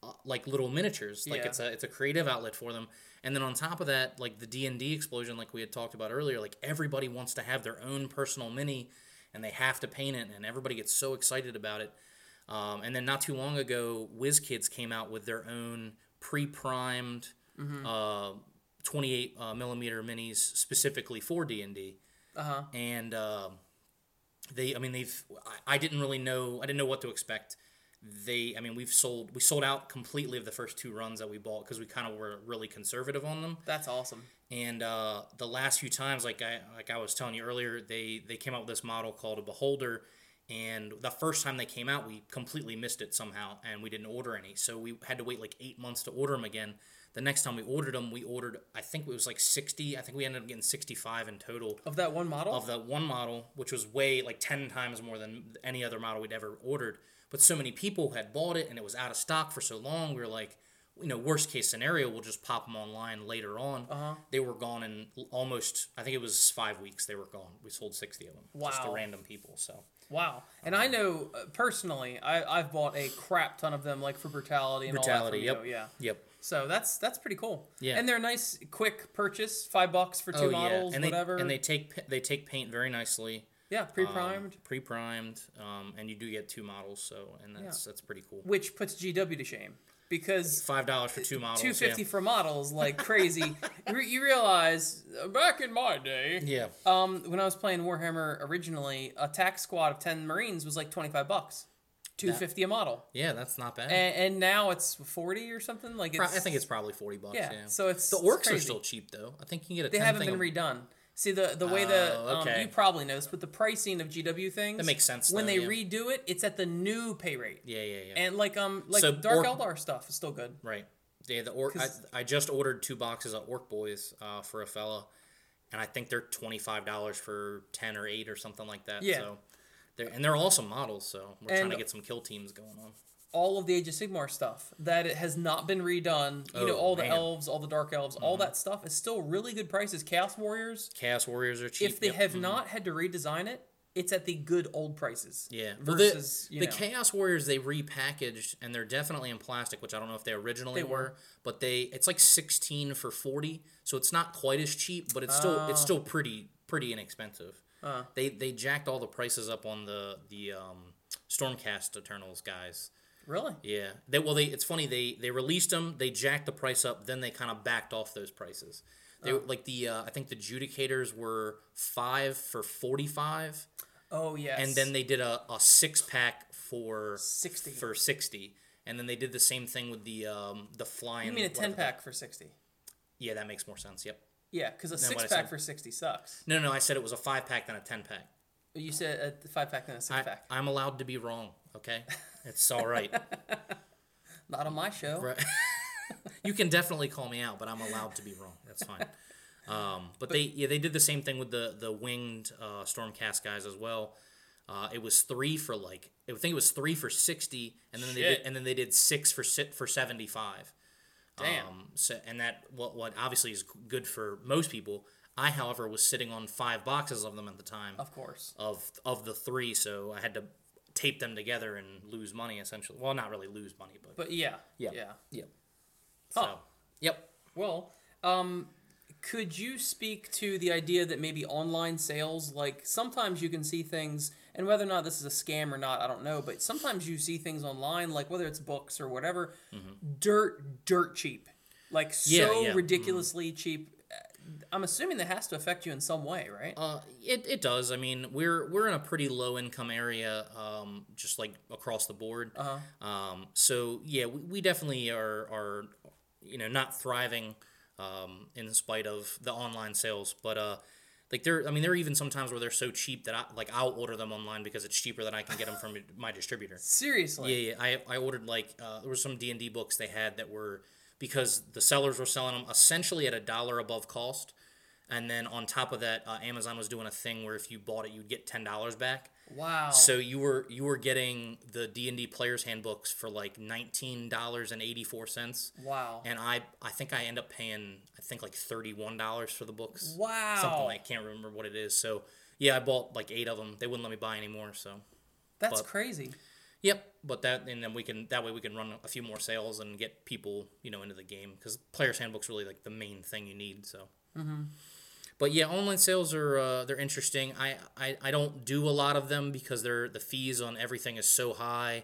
uh, like little miniatures. Like Yeah. it's a it's a creative outlet for them. And then on top of that, like the D and D explosion, like we had talked about earlier, like everybody wants to have their own personal mini, and they have to paint it, and everybody gets so excited about it. Um, and then not too long ago, WizKids came out with their own pre-primed Mm-hmm. uh, 28 uh, millimeter minis specifically for D and D. Uh. And um they, I mean, they've. I, I didn't really know. I didn't know what to expect. They, I mean, we've sold. We sold out completely of the first two runs that we bought because we kind of were really conservative on them. That's awesome. And uh, the last few times, like I like I was telling you earlier, they they came out with this model called a Beholder, and the first time they came out, we completely missed it somehow, and we didn't order any. So we had to wait like eight months to order them again. The next time we ordered them, we ordered I think it was like sixty. I think we ended up getting sixty five in total Of that one model. of that one model, which was way like 10 times more than any other model we'd ever ordered. But so many people had bought it and it was out of stock for so long. We were like, you know, worst case scenario, we'll just pop them online later on. Uh-huh. They were gone in almost, I think it was five weeks they were gone. We sold 60 of them just to random people. So, Wow. And I know uh, personally, I, I've bought a crap ton of them, like for brutality and brutality. all that. Yep. Yeah. Yep. So that's that's pretty cool. Yeah. And they're a nice, quick purchase, five bucks for two oh, models, yeah. And whatever. They, and they take, they take paint very nicely. yeah, pre-primed, Um, pre-primed. Um, and you do get two models. So, and that's, that's pretty cool. which puts GW to shame because $5 for two models. two fifty yeah. for models like crazy. [laughs] you, you realize uh, back in my day, Yeah. um, when I was playing Warhammer originally, a tac squad of ten Marines was like twenty five bucks, two fifty a model, Yeah, that's not bad. and, and now it's forty or something. Like Pro- it's, I think it's probably forty bucks. yeah. Yeah. So it's the it's orcs are still cheap though. I think you can get a. They 10 haven't been redone. See the the way the Oh, um, okay. you probably know this, but the pricing of GW things That makes sense, when though, they yeah. redo it. It's at the new pay rate, Yeah, yeah, yeah. and like um like So Dark orc- Eldar stuff is still good. right. Yeah, the orc. I, I just ordered two boxes of Orc Boys uh, for a fella, and I think they're twenty five dollars for ten or eight or something like that. Yeah. So they're and they're awesome models. So we're trying to get some kill teams going on. all of the Age of Sigmar stuff that it has not been redone. You know, Oh, all the man. Mm-hmm. elves, all the dark elves, all that stuff is still really good prices. Chaos Warriors, Chaos Warriors are cheap. if they yep. have Mhm. not had to redesign it, it's at the good old prices. Yeah. Well, the- Versus, the, you know, Chaos Warriors they repackaged and they're definitely in plastic, which I don't know if they originally They were. were. but they it's like 16 for 40, so it's not quite as cheap, but it's still it's Oh. still pretty pretty inexpensive. Uh. They they jacked all the prices up on the the um, Stormcast Eternals guys. really? Yeah. They well they it's funny they they released them, they jacked the price up, then they kind of backed off those prices. They Oh. like the uh, I think the Judicators were 5 for 45 Oh yes. and then they did a, a six pack for 60. for 60 and then they did the same thing with the um the flying You mean a ten pack for sixty? yeah that makes more sense yep Yeah, because a what six I pack said. for sixty sucks. no no i said it was a five pack then a 10 pack You said a five pack then a six I, pack. i'm allowed to be wrong okay it's all right [laughs] Not on my show. Right. [laughs] you can definitely call me out but i'm allowed to be wrong that's fine [laughs] um, but, they yeah they did the same thing with the the winged uh, stormcast guys as well uh, it was three for like I think it was three for sixty, and then they Shit. did, and then they did six for sit for seventy five. Damn. Um, so and that what what obviously is good for most people. I, however, was sitting on five boxes of them at the time. Of course. Of of the three, so I had to tape them together and lose money essentially. Well, not really lose money, but But yeah. Yeah. Yeah. Yep. Huh. So, yep. Well, um, could you speak to the idea that maybe online sales, like sometimes you can see things, and whether or not this is a scam or not, I don't know, but sometimes you see things online, like whether it's books or whatever, dirt, dirt cheap. Like Mm-hmm. Yeah, so yeah, mhm. ridiculously cheap. I'm assuming that has to affect you in some way, right? Uh, it, it does. I mean, we're we're in a pretty low income area, um, just like across the board. Uh-huh. Um, so yeah, we, we definitely are are you know not thriving um, in spite of the online sales, but uh. Like there, I mean, there are even sometimes where they're so cheap that I like I'll order them online because it's cheaper than I can get them from [laughs] my distributor. Seriously. Yeah, yeah. I, I ordered like uh, there were some D and D books they had that were because the sellers were selling them essentially at a dollar above cost, and then on top of that, uh, Amazon was doing a thing where if you bought it, you'd get ten dollars back. Wow. So you were you were getting the D and D players handbooks for like nineteen dollars and eighty four cents. Wow. And I I think I end up paying I think like thirty one dollars for the books. Wow. Something like, I can't remember what it is. So yeah, I bought like eight of them. They wouldn't let me buy anymore. So That's but- crazy. Yep, but that and then we can that way we can run a few more sales and get people you know into the game because player's handbook's really like the main thing you need. So, Mm-hmm. But yeah, online sales are uh, they're interesting. I, I I don't do a lot of them because they're the fees on everything is so high.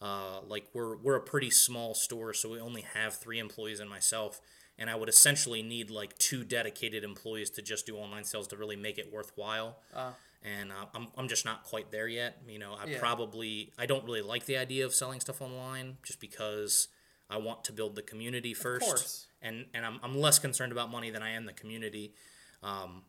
Uh, like we're we're a pretty small store, so we only have three employees and myself, and I would essentially need like two dedicated employees to just do online sales to really make it worthwhile Uh, and uh, I'm, I'm just not quite there yet. You know, I Yeah. probably I don't really like the idea of selling stuff online just because I want to build the community first, course. and and I'm, I'm less concerned about money than I am the community, um,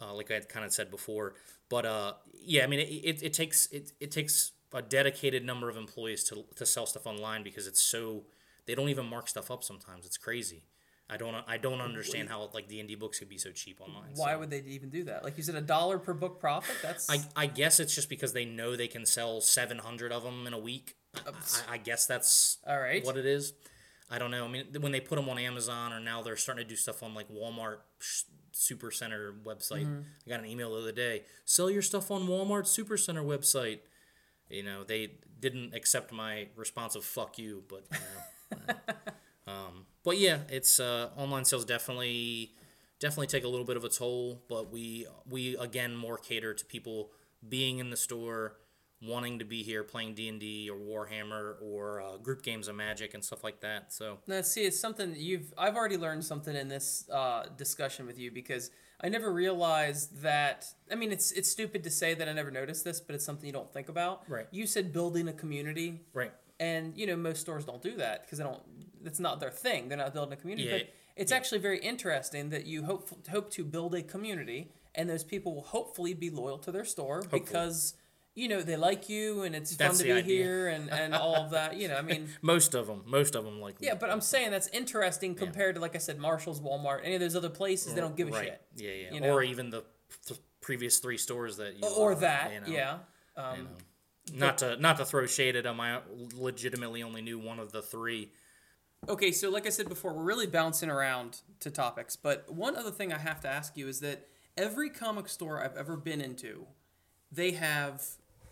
uh, like I had kind of said before. But uh, yeah, I mean, it, it, it takes it, it takes a dedicated number of employees to to sell stuff online because it's so they don't even mark stuff up sometimes. It's crazy. I don't I don't understand how like the D and D books could be so cheap online. Why so. would they even do that? Like you said, a dollar per book profit. That's I, I guess it's just because they know they can sell 700 of them in a week. I, I, guess that's all right. what it is. I don't know. I mean, when they put them on Amazon or now they're starting to do stuff on like Walmart Super Center website. Mhm. I got an email the other day. Sell your stuff on Walmart Super Center website. You know, they didn't accept my response of "fuck you," but you know. [laughs] um, but yeah, it's uh, online sales definitely definitely take a little bit of a toll. But we we again more cater to people being in the store, wanting to be here, playing D and D or Warhammer or uh, group games of Magic and stuff like that. So No, see, it's something you've. I've already learned something in this uh, discussion with you because I never realized that. I mean, it's it's stupid to say that I never noticed this, but it's something you don't think about. Right. You said building a community. Right. And you know most stores don't do that because they don't. It's not their thing. They're not building a community. Yeah, But it's actually very interesting that you hope hope to build a community, and those people will hopefully be loyal to their store because you know they like you and it's That's fun to be idea. here and and all of that. You know, I mean, [laughs] most of them, most of them like. me. yeah, but I'm saying that's interesting compared to like I said, Marshalls, Walmart, any of those other places. They don't give a right. shit. Yeah, yeah. you know? Or even the th- previous three stores that you. Or uh, that, you know, yeah. Um, Not to not to throw shade at them. I legitimately only knew one of the three. Okay, so like I said before, we're really bouncing around to topics, but one other thing I have to ask you is that every comic store I've ever been into, they have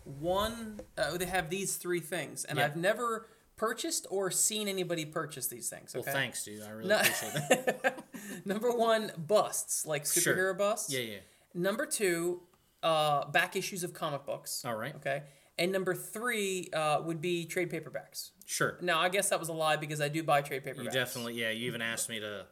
one, uh, they have these three things, and Yeah. I've never purchased or seen anybody purchase these things. Well, thanks, dude. I really No- appreciate that. [laughs] Number one, busts like Sure. superhero busts. Yeah, yeah. Number two, uh, back issues of comic books. All right. Okay. And number three uh, would be trade paperbacks. Sure. Now, I guess that was a lie because I do buy trade paperbacks. You definitely, yeah. You even asked me to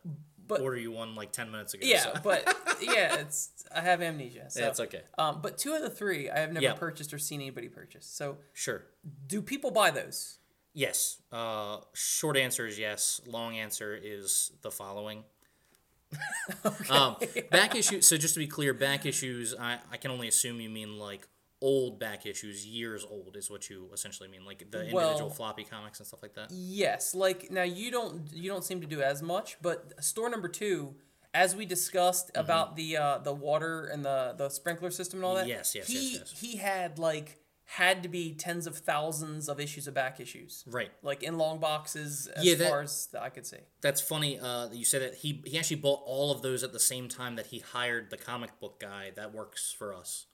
But- order you one like ten minutes ago. Yeah, so. but [laughs] yeah, it's I have amnesia. So, Yeah, it's okay. Um, but two of the three I have never Yeah. purchased or seen anybody purchase. So, sure. do people buy those? Yes. Uh, short answer is yes. Long answer is the following. [laughs] um, back issues. So just to be clear, back issues. I, I can only assume you mean like old back issues, years old, is what you essentially mean, like the individual Well- floppy comics and stuff like that. Yes. Like now, you don't you don't seem to do as much, but store number two, as we discussed about the uh, the water and the the sprinkler system and all that. Yes, yes, he, yes, yes. He had like had to be tens of thousands of issues of back issues. Right. Like in long boxes, as Yeah, that- far as I could see. That's funny. Uh, that you said that he he actually bought all of those at the same time that he hired the comic book guy that works for us.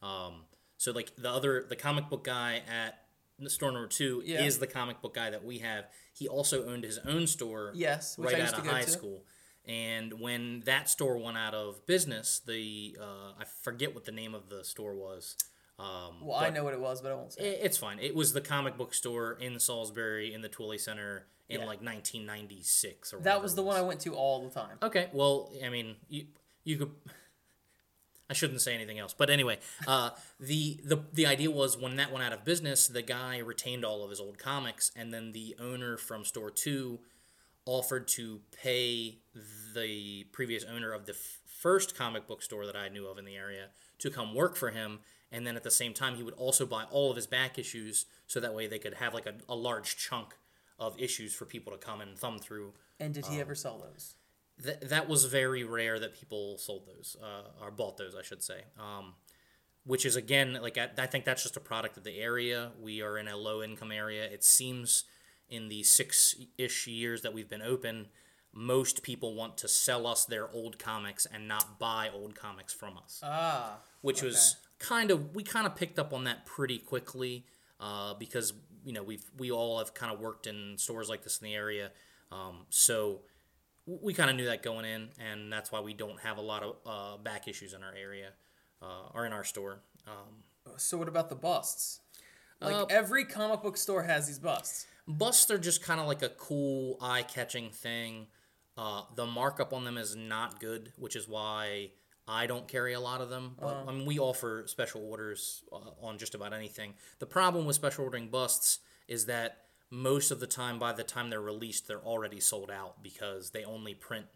Um, so like the other the comic book guy at store number two Yeah. is the comic book guy that we have. He also owned his own store. Yes, right I used out to of high to. school. And when that store went out of business, the uh, I forget what the name of the store was. Um, Well, I know what it was, but I won't say. I- It's fine. It was the comic book store in Salisbury in the Tooley Center in Yeah. like 1996 or that was it the one I went to all the time. Okay, well, I mean, you you could. I shouldn't say anything else, but anyway, uh, the the the idea was when that went out of business, the guy retained all of his old comics, and then the owner from store two offered to pay the previous owner of the f- first comic book store that I knew of in the area to come work for him, and then at the same time, he would also buy all of his back issues, so that way they could have like a, a large chunk of issues for people to come and thumb through. And did he Um, ever sell those? Th- that was very rare that people sold those uh, or bought those, I should say. Um, which is again like I, I think that's just a product of the area. We are in a low income area. It seems in the six ish years that we've been open, most people want to sell us their old comics and not buy old comics from us. Ah, which was kind of we kind of picked up on that pretty quickly uh, because you know we've we all have kind of worked in stores like this in the area, um, so we kind of knew that going in, and that's why we don't have a lot of uh, back issues in our area uh, or in our store. Um, So what about the busts? Like Uh, every comic book store has these busts. Busts are just kind of like a cool, eye catching thing. Uh, the markup on them is not good, which is why I don't carry a lot of them. But Uh-huh. I mean, we offer special orders uh, on just about anything. The problem with special ordering busts is that most of the time, by the time they're released, they're already sold out because they only print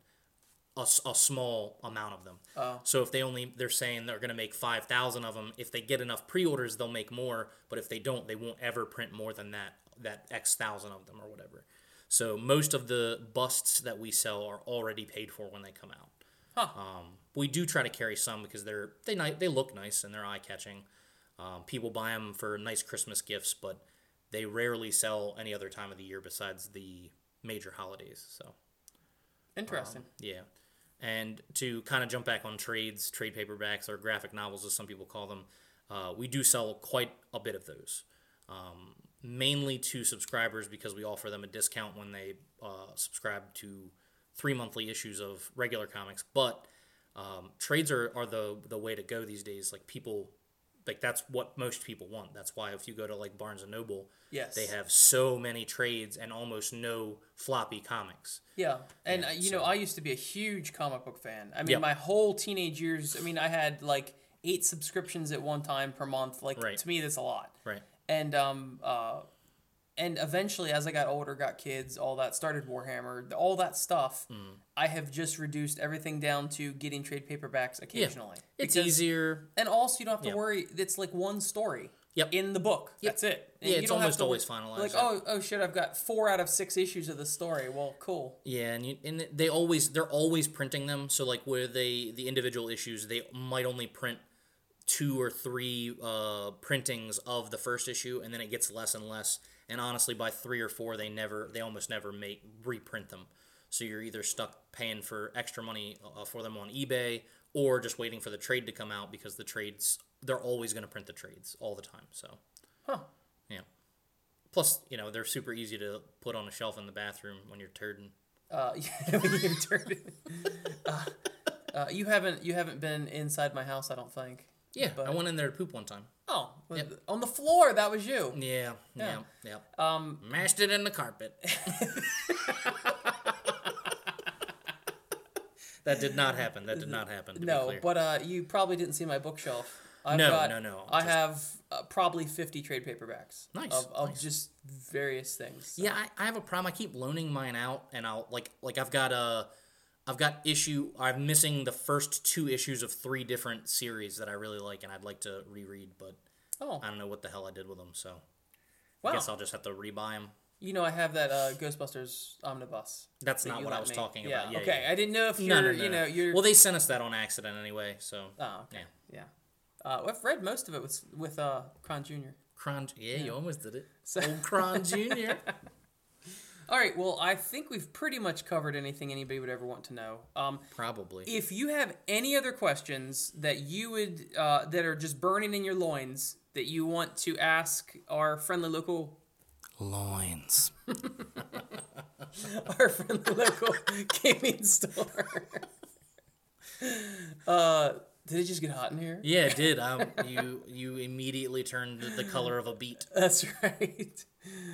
a, a small amount of them. Oh. So if they only they're saying they're going to make 5,000 of them, if they get enough pre-orders, they'll make more, but if they don't, they won't ever print more than that that X thousand of them or whatever. So most of the busts that we sell are already paid for when they come out. Um, we do try to carry some because they're they they look nice and they're eye catching. Um, people buy them for nice Christmas gifts, but they rarely sell any other time of the year besides the major holidays. So Interesting. um, yeah. And to kind of jump back on trades, trade paperbacks, or graphic novels, as some people call them, uh, we do sell quite a bit of those. Um, mainly to subscribers because we offer them a discount when they uh, subscribe to three monthly issues of regular comics. But um, trades are, are the, the way to go these days. Like people, like that's what most people want. That's why if you go to like Barnes and Noble, Yes. they have so many trades and almost no floppy comics. Yeah, and Yeah, uh, you know, I used to be a huge comic book fan. I mean, Yep. my whole teenage years. I mean, I had like eight subscriptions at one time per month. Like Right. to me, that's a lot. Right. And um, uh, and eventually, as I got older, got kids, all that started Warhammer, all that stuff. Hmm. I have just reduced everything down to getting trade paperbacks occasionally. It's Because- easier. and also you don't have to Yeah. worry. It's like one story. Yep. In the book. Yep. That's it. Yeah, you it's don't have almost to always finalized, Like, yeah. oh, oh shit, I've got four out of six issues of the story. Well, cool. Yeah, and you, and they always they're always printing them. So like where they the individual issues they might only print two or three uh, printings of the first issue, and then it gets less and less. And honestly, by three or four, they never they almost never make reprint them. So you're either stuck paying for extra money uh, for them on eBay or just waiting for the trade to come out because the trades they're always going to print the trades all the time. So Huh. yeah. Plus, you know, they're super easy to put on a shelf in the bathroom when you're turding. Uh, yeah, [laughs] when you turned it. Uh, uh, you haven't you haven't been inside my house, I don't think. Yeah, But- I went in there to poop one time. Oh, on the floor. That was you. Yeah, yeah, Yeah. yeah. Um, Mashed it in the carpet. [laughs] that did not happen. That did not happen. No, but uh, you probably didn't see my bookshelf. I've No, got, no, no, I just- have uh, probably fifty trade paperbacks. Nice, Of, of nice. just various things. Yeah, I, I have a problem. I keep loaning mine out, and I'll like like I've got a, I've got issue. I'm missing the first two issues of three different series that I really like, and I'd like to reread, but Oh. I don't know what the hell I did with them. So Wow. I guess I'll just have to rebuy them. You know, I have that uh, Ghostbusters omnibus. That's that not what I was me. talking yeah, about. Yeah, okay. yeah. I didn't know if you're, no, no, you no. know, you're. Well, they sent us that on accident anyway. So Oh, okay. yeah. Yeah. Uh, I've read most of it with with uh, Kron Jr. Cron, yeah, you almost did it. So- Old Kron Jr. [laughs] All right. Well, I think we've pretty much covered anything anybody would ever want to know. Um, Probably. if you have any other questions that you would uh, that are just burning in your loins that you want to ask our friendly local Loins. [laughs] our friendly local [laughs] gaming store. [laughs] uh, did it just get hot in here? Yeah, it did. Um, you you immediately turned the color of a beet. That's right.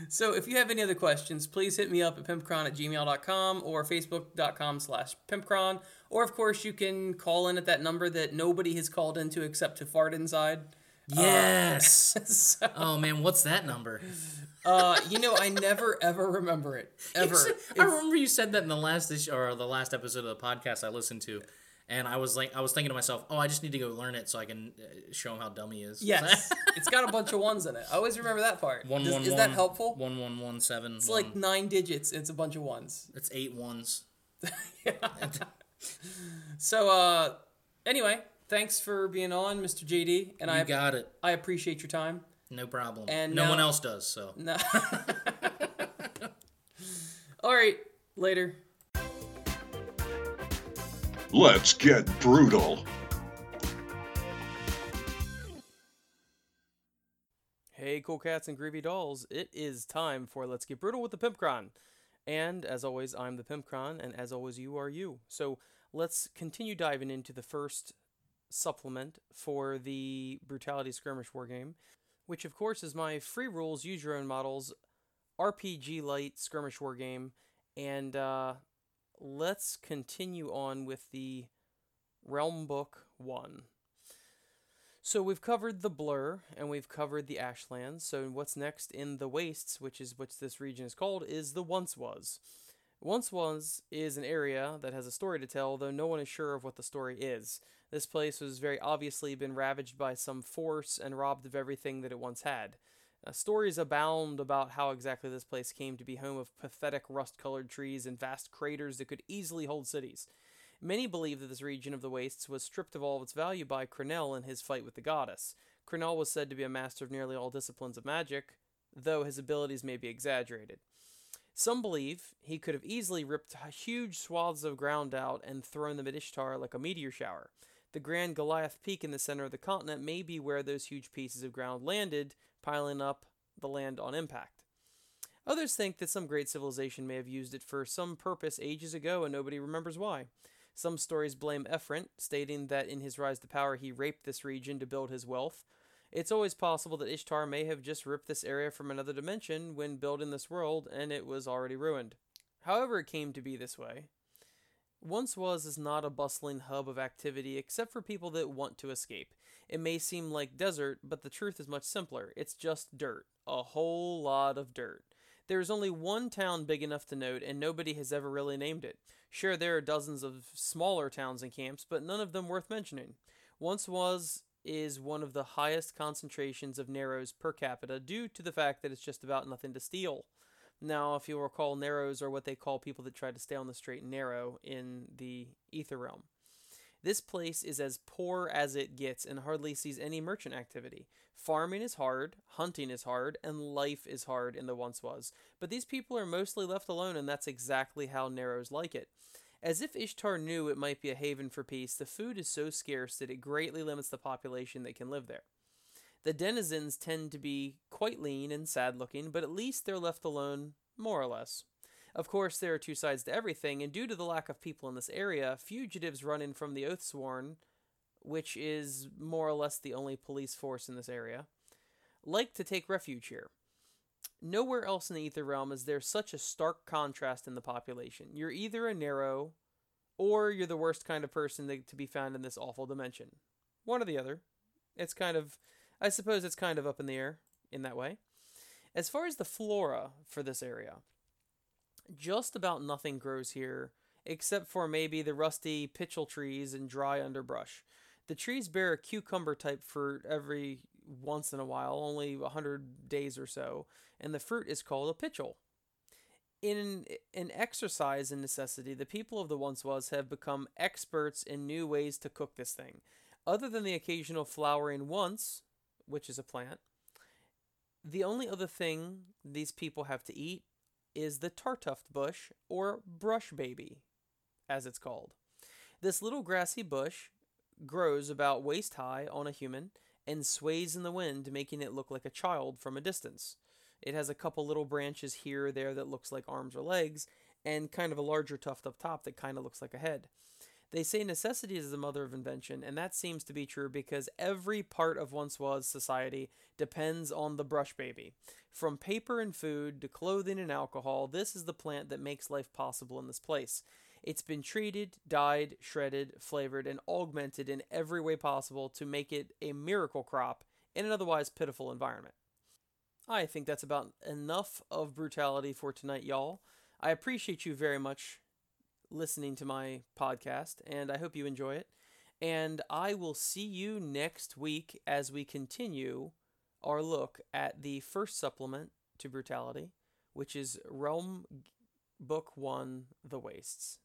So if you have any other questions, please hit me up at pimpcron at gmail.com or facebook.com slash pimpcron. Or, of course, you can call in at that number that nobody has called into except to fart inside. Uh, Yes. [laughs] so, oh man, what's that number? uh, you know, I never, ever remember it. [laughs] Ever. said- I remember you said that in the last issue or the last episode of the podcast I listened to, and I was like, I was thinking to myself, oh, I just need to go learn it so I can uh, show him how dumb he is. Yes. [laughs] it's got a bunch of ones in it. I always remember that part. One Does- one is one- that helpful? One one one seven. It's like nine digits. It's a bunch of ones. [laughs] it's eight ones. [laughs] So, uh, anyway, thanks for being on, Mr. JD. And You I got it. I appreciate your time. No problem. And no now- one else does. So No. All right, later. Let's get brutal. Hey, cool cats and groovy dolls. It is time for Let's Get Brutal with the Pimpcron. And as always, I'm the Pimpcron, and as always, you are you. So let's continue diving into the first supplement for the Brutality Skirmish Wargame, which of course is my free rules, use your own models, RPG light skirmish wargame. And uh, let's continue on with the Realm Book 1. So we've covered the Blur and we've covered the Ashlands. So what's next in the Wastes, which is what this region is called, is the Once Was. Once Was is an area that has a story to tell, though no one is sure of what the story is. This place was very obviously been ravaged by some force and robbed of everything that it once had. Uh, stories abound about how exactly this place came to be home of pathetic rust colored trees and vast craters that could easily hold cities. Many believe that this region of the wastes was stripped of all of its value by Crenel in his fight with the goddess. Crenel was said to be a master of nearly all disciplines of magic, though his abilities may be exaggerated. Some believe he could have easily ripped huge swaths of ground out and thrown them at Ishtar like a meteor shower. The Grand Goliath Peak in the center of the continent may be where those huge pieces of ground landed, piling up the land on impact. Others think that some great civilization may have used it for some purpose ages ago and nobody remembers why. Some stories blame Ephraim, stating that in his rise to power he raped this region to build his wealth. It's always possible that Ishtar may have just ripped this area from another dimension when building this world and it was already ruined. However, it came to be this way. Once Was is not a bustling hub of activity except for people that want to escape. It may seem like desert, but the truth is much simpler. It's just dirt. A whole lot of dirt. There is only one town big enough to note, and nobody has ever really named it. Sure, there are dozens of smaller towns and camps, but none of them worth mentioning. Once Was is one of the highest concentrations of narrows per capita due to the fact that it's just about nothing to steal. Now, if you'll recall, narrows are what they call people that try to stay on the straight and narrow in the ether realm. This place is as poor as it gets and hardly sees any merchant activity. Farming is hard, hunting is hard, and life is hard in the once was. But these people are mostly left alone, and that's exactly how Narrows like it. As if Ishtar knew it might be a haven for peace, the food is so scarce that it greatly limits the population that can live there. The denizens tend to be quite lean and sad looking, but at least they're left alone, more or less. Of course, there are two sides to everything, and due to the lack of people in this area, fugitives run in from the Oathsworn, which is more or less the only police force in this area, like to take refuge here. Nowhere else in the Ether Realm is there such a stark contrast in the population. You're either a narrow, or you're the worst kind of person to be found in this awful dimension. One or the other. It's kind of, I suppose it's kind of up in the air in that way. As far as the flora for this area, just about nothing grows here except for maybe the rusty pitchel trees and dry underbrush. The trees bear a cucumber type fruit every once in a while, only 100 days or so, and the fruit is called a pitchel. In an exercise in necessity, the people of the once was have become experts in new ways to cook this thing. Other than the occasional flowering once, which is a plant, the only other thing these people have to eat is the tartuft bush, or brush baby, as it's called. This little grassy bush grows about waist high on a human and sways in the wind, making it look like a child from a distance. It has a couple little branches here or there that looks like arms or legs, and kind of a larger tuft up top that kind of looks like a head. They say necessity is the mother of invention, and that seems to be true because every part of once was society depends on the brush baby. From paper and food to clothing and alcohol, this is the plant that makes life possible in this place. It's been treated, dyed, shredded, flavored, and augmented in every way possible to make it a miracle crop in an otherwise pitiful environment. I think that's about enough of brutality for tonight, y'all. I appreciate you very much listening to my podcast, and I hope you enjoy it. And I will see you next week as we continue our look at the first supplement to Brutality, which is Realm Book 1 The Wastes.